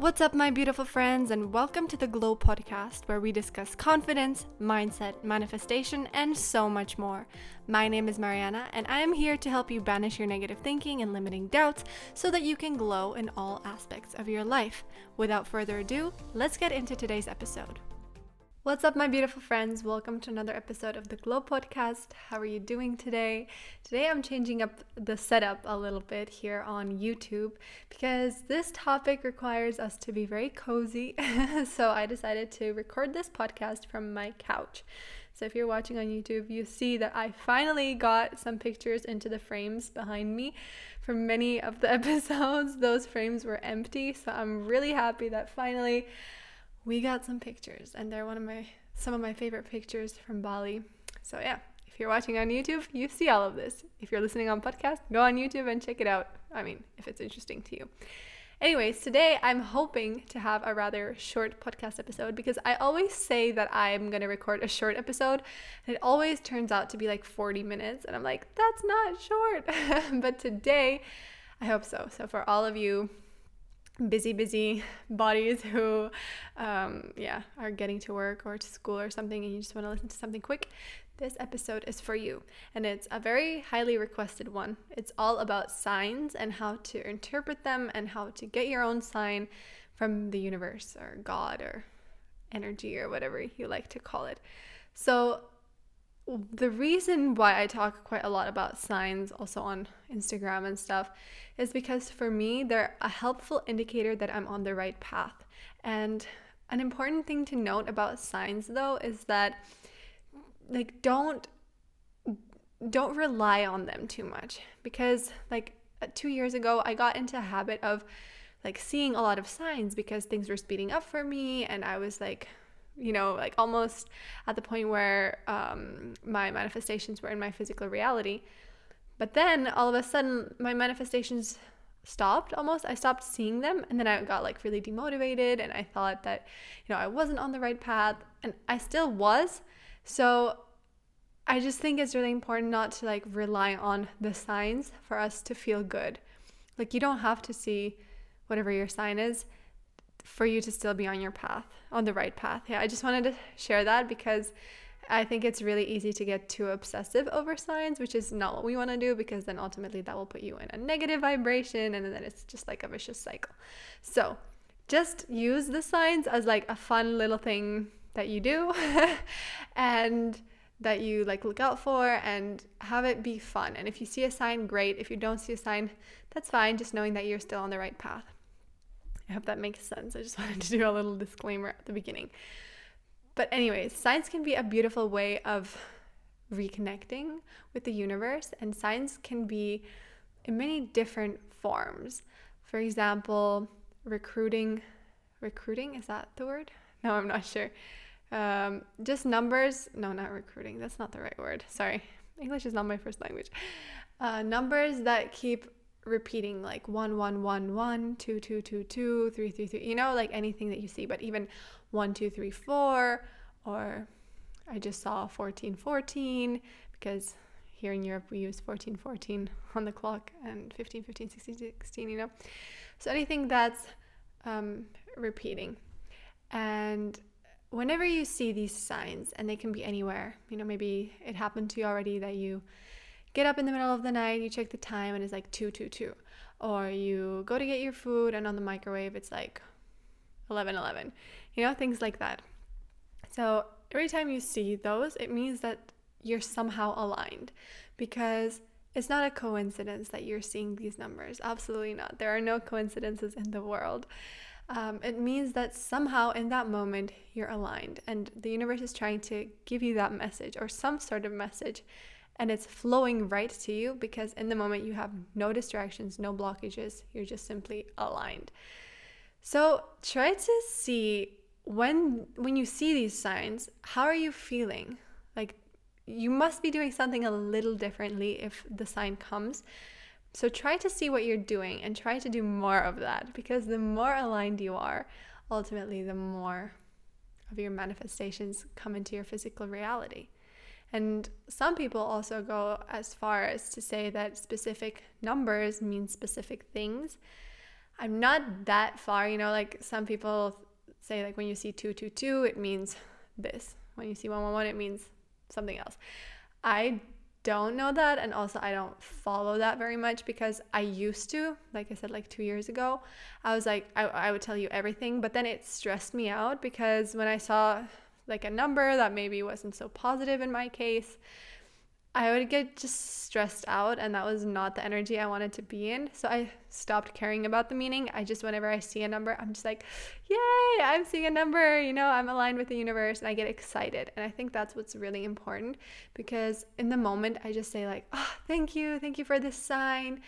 What's up, my beautiful friends, and welcome to the Glow Podcast, where we discuss confidence, mindset, manifestation, and so much more. My name is Mariana, and I am here to help you banish your negative thinking and limiting doubts so that you can glow in all aspects of your life. Without further ado, let's get into today's episode. What's up, my beautiful friends? Welcome to another episode of the Glow Podcast. How are you doing today? Today, I'm changing up the setup a little bit here on YouTube because this topic requires us to be very cozy. so, I decided to record this podcast from my couch. So, if you're watching on YouTube, you see that I finally got some pictures into the frames behind me. For many of the episodes, those frames were empty. So, I'm really happy that finally we got some pictures and they're one of my some of my favorite pictures from Bali. So yeah, if you're watching on YouTube, you see all of this. If you're listening on podcast, go on YouTube and check it out. I mean, if it's interesting to you. Anyways, today I'm hoping to have a rather short podcast episode because I always say that I'm going to record a short episode and it always turns out to be like 40 minutes and I'm like, that's not short. but today I hope so. So for all of you busy busy bodies who um, yeah are getting to work or to school or something and you just want to listen to something quick this episode is for you. And it's a very highly requested one. It's all about signs and how to interpret them and how to get your own sign from the universe or god or energy or whatever you like to call it. So the reason why I talk quite a lot about signs also on Instagram and stuff is because for me, they're a helpful indicator that I'm on the right path. And an important thing to note about signs though is that like don't don't rely on them too much because like 2 years ago I got into a habit of like seeing a lot of signs because things were speeding up for me and I was like you know, like almost at the point where um, my manifestations were in my physical reality. But then all of a sudden, my manifestations stopped almost. I stopped seeing them. And then I got like really demotivated and I thought that, you know, I wasn't on the right path. And I still was. So I just think it's really important not to like rely on the signs for us to feel good. Like, you don't have to see whatever your sign is for you to still be on your path, on the right path. Yeah, I just wanted to share that because I think it's really easy to get too obsessive over signs, which is not what we want to do because then ultimately that will put you in a negative vibration and then it's just like a vicious cycle. So, just use the signs as like a fun little thing that you do and that you like look out for and have it be fun. And if you see a sign, great. If you don't see a sign, that's fine, just knowing that you're still on the right path. I hope that makes sense. I just wanted to do a little disclaimer at the beginning. But, anyways, science can be a beautiful way of reconnecting with the universe, and science can be in many different forms. For example, recruiting. Recruiting, is that the word? No, I'm not sure. Um, just numbers. No, not recruiting. That's not the right word. Sorry. English is not my first language. Uh, numbers that keep repeating like one one one one two two two two three three three you know like anything that you see but even one two three four or i just saw 14 14 because here in europe we use 14 14 on the clock and 15 15 16 16 you know. So anything that's um, repeating. And whenever you see these signs and they can be anywhere you know maybe it happened to you already that you get up in the middle of the night, you check the time and it's like 222. Or you go to get your food and on the microwave it's like 1111. You know, things like that. So every time you see those, it means that you're somehow aligned because it's not a coincidence that you're seeing these numbers. Absolutely not. There are no coincidences in the world. Um, it means that somehow in that moment you're aligned and the universe is trying to give you that message or some sort of message and it's flowing right to you because in the moment you have no distractions, no blockages, you're just simply aligned. So try to see when when you see these signs, how are you feeling? Like you must be doing something a little differently if the sign comes. So try to see what you're doing and try to do more of that because the more aligned you are, ultimately the more of your manifestations come into your physical reality. And some people also go as far as to say that specific numbers mean specific things. I'm not that far, you know, like some people say like when you see 222 it means this. When you see 111 it means something else. I don't know that and also I don't follow that very much because I used to like I said like 2 years ago I was like I, I would tell you everything but then it stressed me out because when I saw like a number that maybe wasn't so positive in my case I would get just stressed out, and that was not the energy I wanted to be in. So I stopped caring about the meaning. I just, whenever I see a number, I'm just like, yay, I'm seeing a number, you know, I'm aligned with the universe, and I get excited. And I think that's what's really important because in the moment, I just say, like, oh, thank you, thank you for this sign.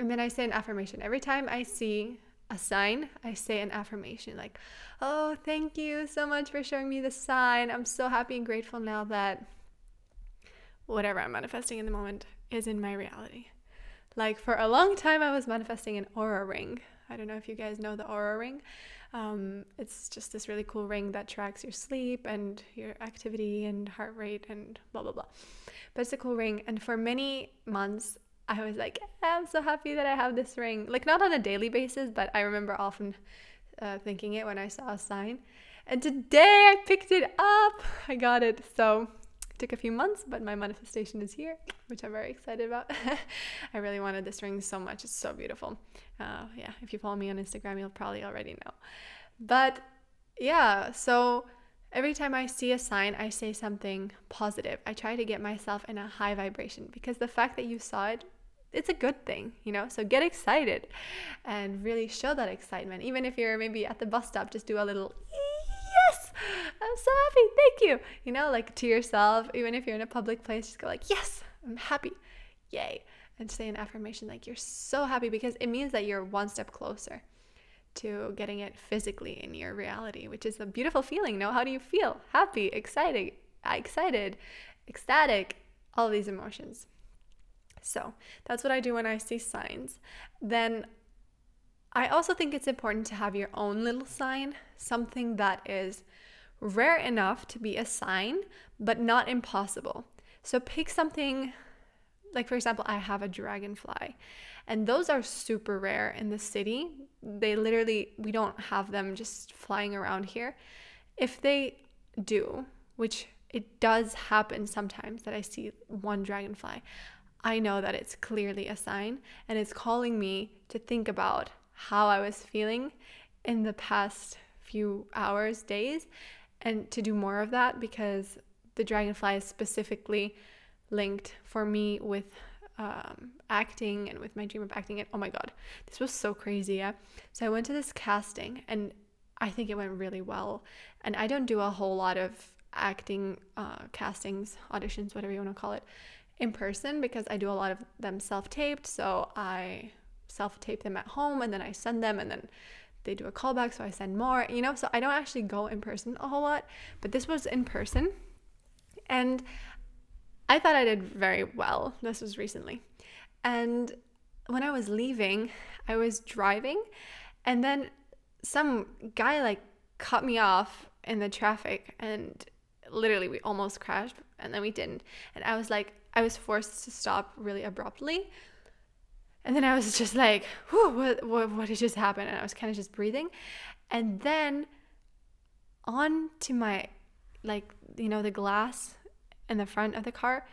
And then I say an affirmation. Every time I see a sign, I say an affirmation like, oh, thank you so much for showing me the sign. I'm so happy and grateful now that whatever I'm manifesting in the moment is in my reality. Like for a long time, I was manifesting an Oura ring. I don't know if you guys know the Oura ring. Um, it's just this really cool ring that tracks your sleep and your activity and heart rate and blah blah blah. But it's a cool ring, and for many months, I was like, I'm so happy that I have this ring. Like not on a daily basis, but I remember often uh, thinking it when I saw a sign. And today I picked it up. I got it. So it took a few months, but my manifestation is here, which I'm very excited about. I really wanted this ring so much. It's so beautiful. Uh, yeah, if you follow me on Instagram, you'll probably already know. But yeah, so every time I see a sign, I say something positive. I try to get myself in a high vibration because the fact that you saw it it's a good thing, you know? So get excited and really show that excitement. Even if you're maybe at the bus stop, just do a little yes, I'm so happy. Thank you. You know, like to yourself, even if you're in a public place, just go like, yes, I'm happy. Yay. And say an affirmation like you're so happy because it means that you're one step closer to getting it physically in your reality, which is a beautiful feeling. No, how do you feel? Happy, excited, excited, ecstatic, all these emotions. So that's what I do when I see signs. Then I also think it's important to have your own little sign, something that is rare enough to be a sign, but not impossible. So pick something like, for example, I have a dragonfly, and those are super rare in the city. They literally, we don't have them just flying around here. If they do, which it does happen sometimes that I see one dragonfly, I know that it's clearly a sign and it's calling me to think about how I was feeling in the past few hours, days, and to do more of that because the dragonfly is specifically linked for me with um, acting and with my dream of acting. And oh my god, this was so crazy. Yeah. So I went to this casting and I think it went really well. And I don't do a whole lot of acting uh, castings, auditions, whatever you want to call it, in person because I do a lot of them self taped. So I self tape them at home and then I send them and then they do a callback, so I send more, you know. So I don't actually go in person a whole lot, but this was in person. And I thought I did very well. This was recently. And when I was leaving, I was driving, and then some guy like cut me off in the traffic, and literally we almost crashed, and then we didn't. And I was like, I was forced to stop really abruptly and then I was just like, what, what, what did just happen? And I was kind of just breathing. And then on to my, like, you know, the glass in the front of the car,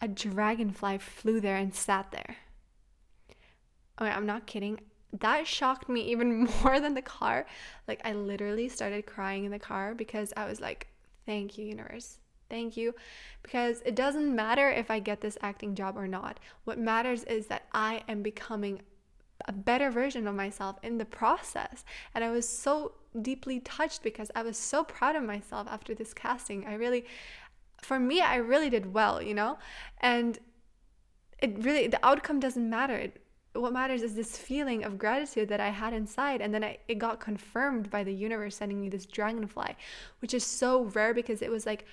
a dragonfly flew there and sat there. Oh, okay, I'm not kidding. That shocked me even more than the car. Like, I literally started crying in the car because I was like, thank you, universe. Thank you. Because it doesn't matter if I get this acting job or not. What matters is that I am becoming a better version of myself in the process. And I was so deeply touched because I was so proud of myself after this casting. I really, for me, I really did well, you know? And it really, the outcome doesn't matter. It, what matters is this feeling of gratitude that I had inside. And then I, it got confirmed by the universe sending me this dragonfly, which is so rare because it was like,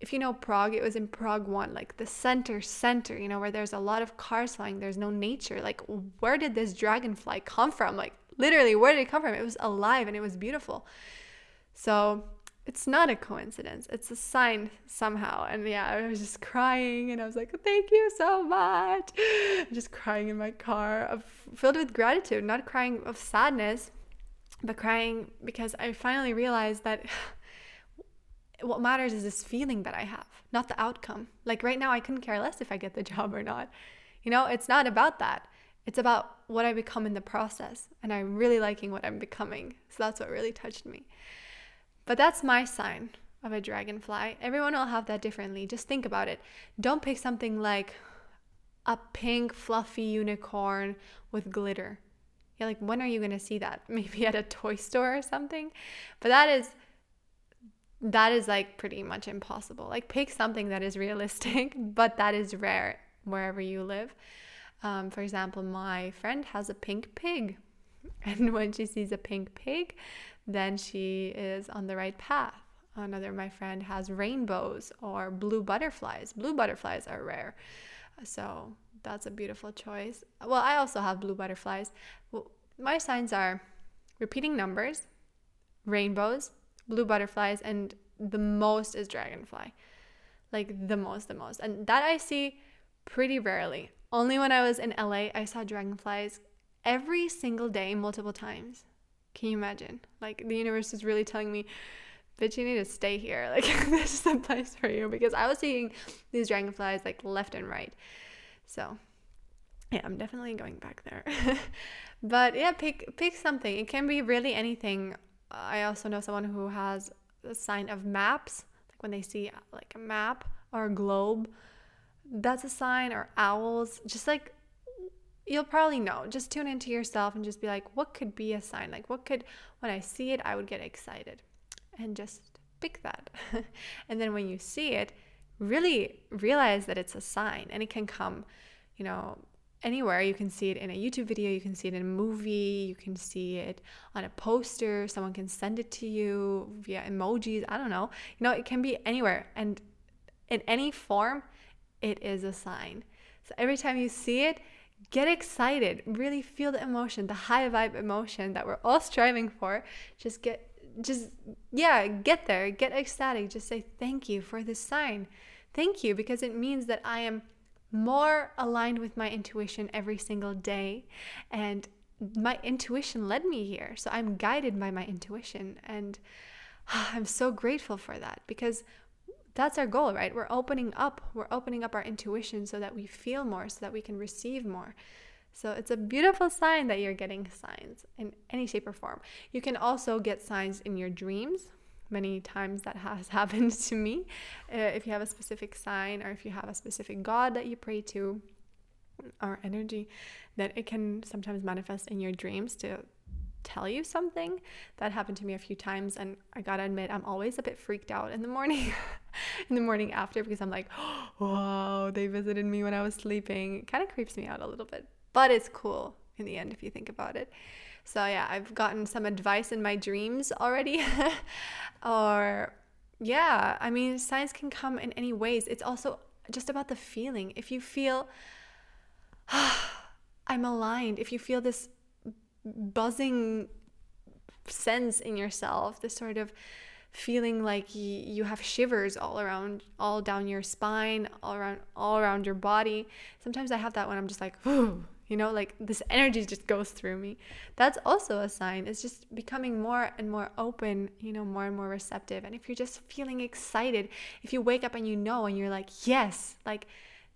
if you know Prague, it was in Prague 1, like the center, center, you know, where there's a lot of cars flying, there's no nature. Like, where did this dragonfly come from? Like, literally, where did it come from? It was alive and it was beautiful. So, it's not a coincidence. It's a sign somehow. And yeah, I was just crying and I was like, thank you so much. just crying in my car, filled with gratitude, not crying of sadness, but crying because I finally realized that what matters is this feeling that I have, not the outcome. Like right now, I couldn't care less if I get the job or not. You know, it's not about that. It's about what I become in the process. And I'm really liking what I'm becoming. So that's what really touched me. But that's my sign of a dragonfly. Everyone will have that differently. Just think about it. Don't pick something like a pink, fluffy unicorn with glitter. Yeah, like when are you going to see that? Maybe at a toy store or something? But that is that is like pretty much impossible. Like pick something that is realistic, but that is rare wherever you live. Um, for example, my friend has a pink pig. And when she sees a pink pig, then she is on the right path. Another, my friend, has rainbows or blue butterflies. Blue butterflies are rare. So that's a beautiful choice. Well, I also have blue butterflies. Well, my signs are repeating numbers, rainbows, blue butterflies, and the most is dragonfly. Like the most, the most. And that I see pretty rarely. Only when I was in LA, I saw dragonflies every single day, multiple times. Can you imagine? Like the universe is really telling me, bitch, you need to stay here. Like this is the place for you because I was seeing these dragonflies like left and right. So yeah, I'm definitely going back there. but yeah, pick pick something. It can be really anything. I also know someone who has a sign of maps, like when they see like a map or a globe, that's a sign or owls, just like you'll probably know. Just tune into yourself and just be like, what could be a sign? Like, what could, when I see it, I would get excited. And just pick that. and then when you see it, really realize that it's a sign and it can come, you know, anywhere. You can see it in a YouTube video, you can see it in a movie, you can see it on a poster, someone can send it to you via emojis. I don't know. You know, it can be anywhere. And in any form, it is a sign. So every time you see it, get excited really feel the emotion the high vibe emotion that we're all striving for just get just yeah get there get ecstatic just say thank you for this sign thank you because it means that i am more aligned with my intuition every single day and my intuition led me here so i'm guided by my intuition and ah, i'm so grateful for that because that's our goal, right? We're opening up. We're opening up our intuition so that we feel more, so that we can receive more. So it's a beautiful sign that you're getting signs in any shape or form. You can also get signs in your dreams. Many times that has happened to me. Uh, if you have a specific sign or if you have a specific God that you pray to, or energy, that it can sometimes manifest in your dreams to tell you something. That happened to me a few times, and I gotta admit, I'm always a bit freaked out in the morning, in the morning after, because I'm like, whoa, they visited me when I was sleeping. It kind of creeps me out a little bit, but it's cool in the end if you think about it. So, yeah, I've gotten some advice in my dreams already. or, yeah, I mean, signs can come in any ways. It's also just about the feeling. If you feel, I'm aligned, if you feel this buzzing sense in yourself, this sort of feeling like you have shivers all around all down your spine all around all around your body sometimes i have that when i'm just like you know like this energy just goes through me that's also a sign it's just becoming more and more open you know more and more receptive and if you're just feeling excited if you wake up and you know and you're like yes like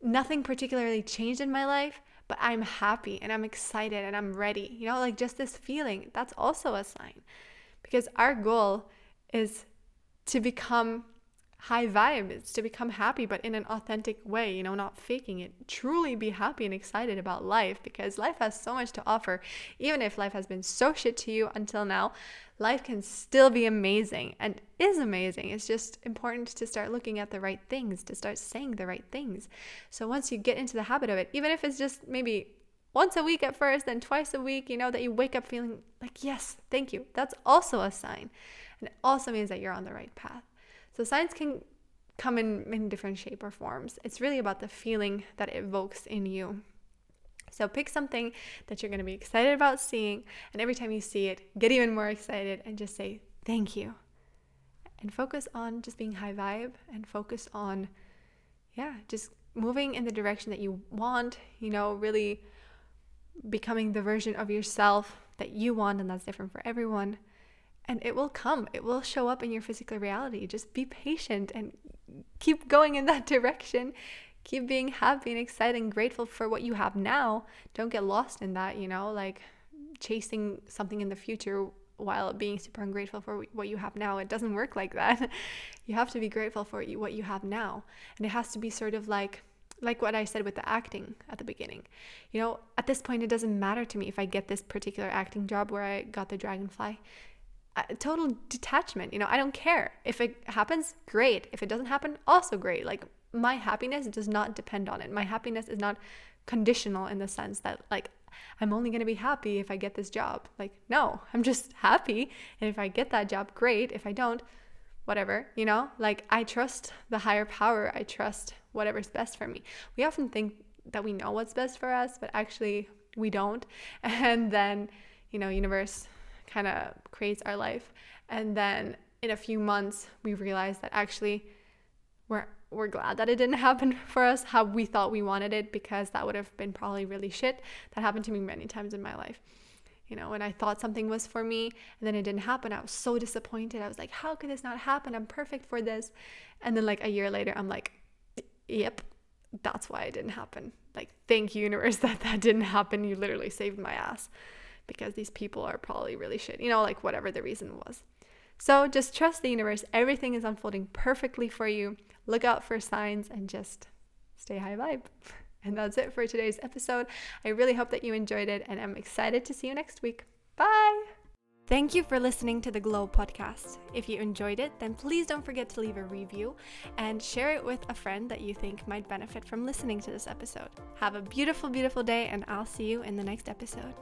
nothing particularly changed in my life but I'm happy and I'm excited and I'm ready. You know, like just this feeling, that's also a sign. Because our goal is to become high vibe, it's to become happy, but in an authentic way, you know, not faking it. Truly be happy and excited about life because life has so much to offer. Even if life has been so shit to you until now, life can still be amazing and is amazing. It's just important to start looking at the right things, to start saying the right things. So once you get into the habit of it, even if it's just maybe once a week at first, then twice a week, you know, that you wake up feeling like, yes, thank you. That's also a sign. And it also means that you're on the right path. So signs can come in, in different shape or forms. It's really about the feeling that it evokes in you. So pick something that you're going to be excited about seeing, and every time you see it, get even more excited and just say thank you. and focus on just being high vibe and focus on, yeah, just moving in the direction that you want, you know, really becoming the version of yourself that you want, and that's different for everyone. And it will come, it will show up in your physical reality. Just be patient and keep going in that direction. Keep being happy and excited and grateful for what you have now. Don't get lost in that, you know, like chasing something in the future while being super ungrateful for what you have now. It doesn't work like that. you have to be grateful for what you have now. And it has to be sort of like like what I said with the acting at the beginning. You know, at this point it doesn't matter to me if I get this particular acting job where I got the dragonfly. Total detachment, you know, I don't care. If it happens, great. If it doesn't happen, also great. Like my happiness does not depend on it. My happiness is not conditional in the sense that like I'm only going to be happy if I get this job. Like, no, I'm just happy. And if I get that job, great. If I don't, whatever, you know? Like, I trust the higher power. I trust whatever's best for me. We often think that we know what's best for us, but actually we don't. And then, you know, universe kind of creates our life. And then in a few months, we realize that actually we're we're glad that it didn't happen for us how we thought we wanted it because that would have been probably really shit. That happened to me many times in my life. You know, when I thought something was for me and then it didn't happen, I was so disappointed. I was like, how could this not happen? I'm perfect for this. And then, like, a year later, I'm like, yep, that's why it didn't happen. Like, thank you, universe, that that didn't happen. You literally saved my ass because these people are probably really shit. You know, like, whatever the reason was. So just trust the universe. Everything is unfolding perfectly for you. Look out for signs and just stay high vibe. And that's it for today's episode. I really hope that you enjoyed it and I'm excited to see you next week. Bye. Thank you for listening to the Glow podcast. If you enjoyed it, then please don't forget to leave a review and share it with a friend that you think might benefit from listening to this episode. Have a beautiful, beautiful day, and I'll see you in the next episode.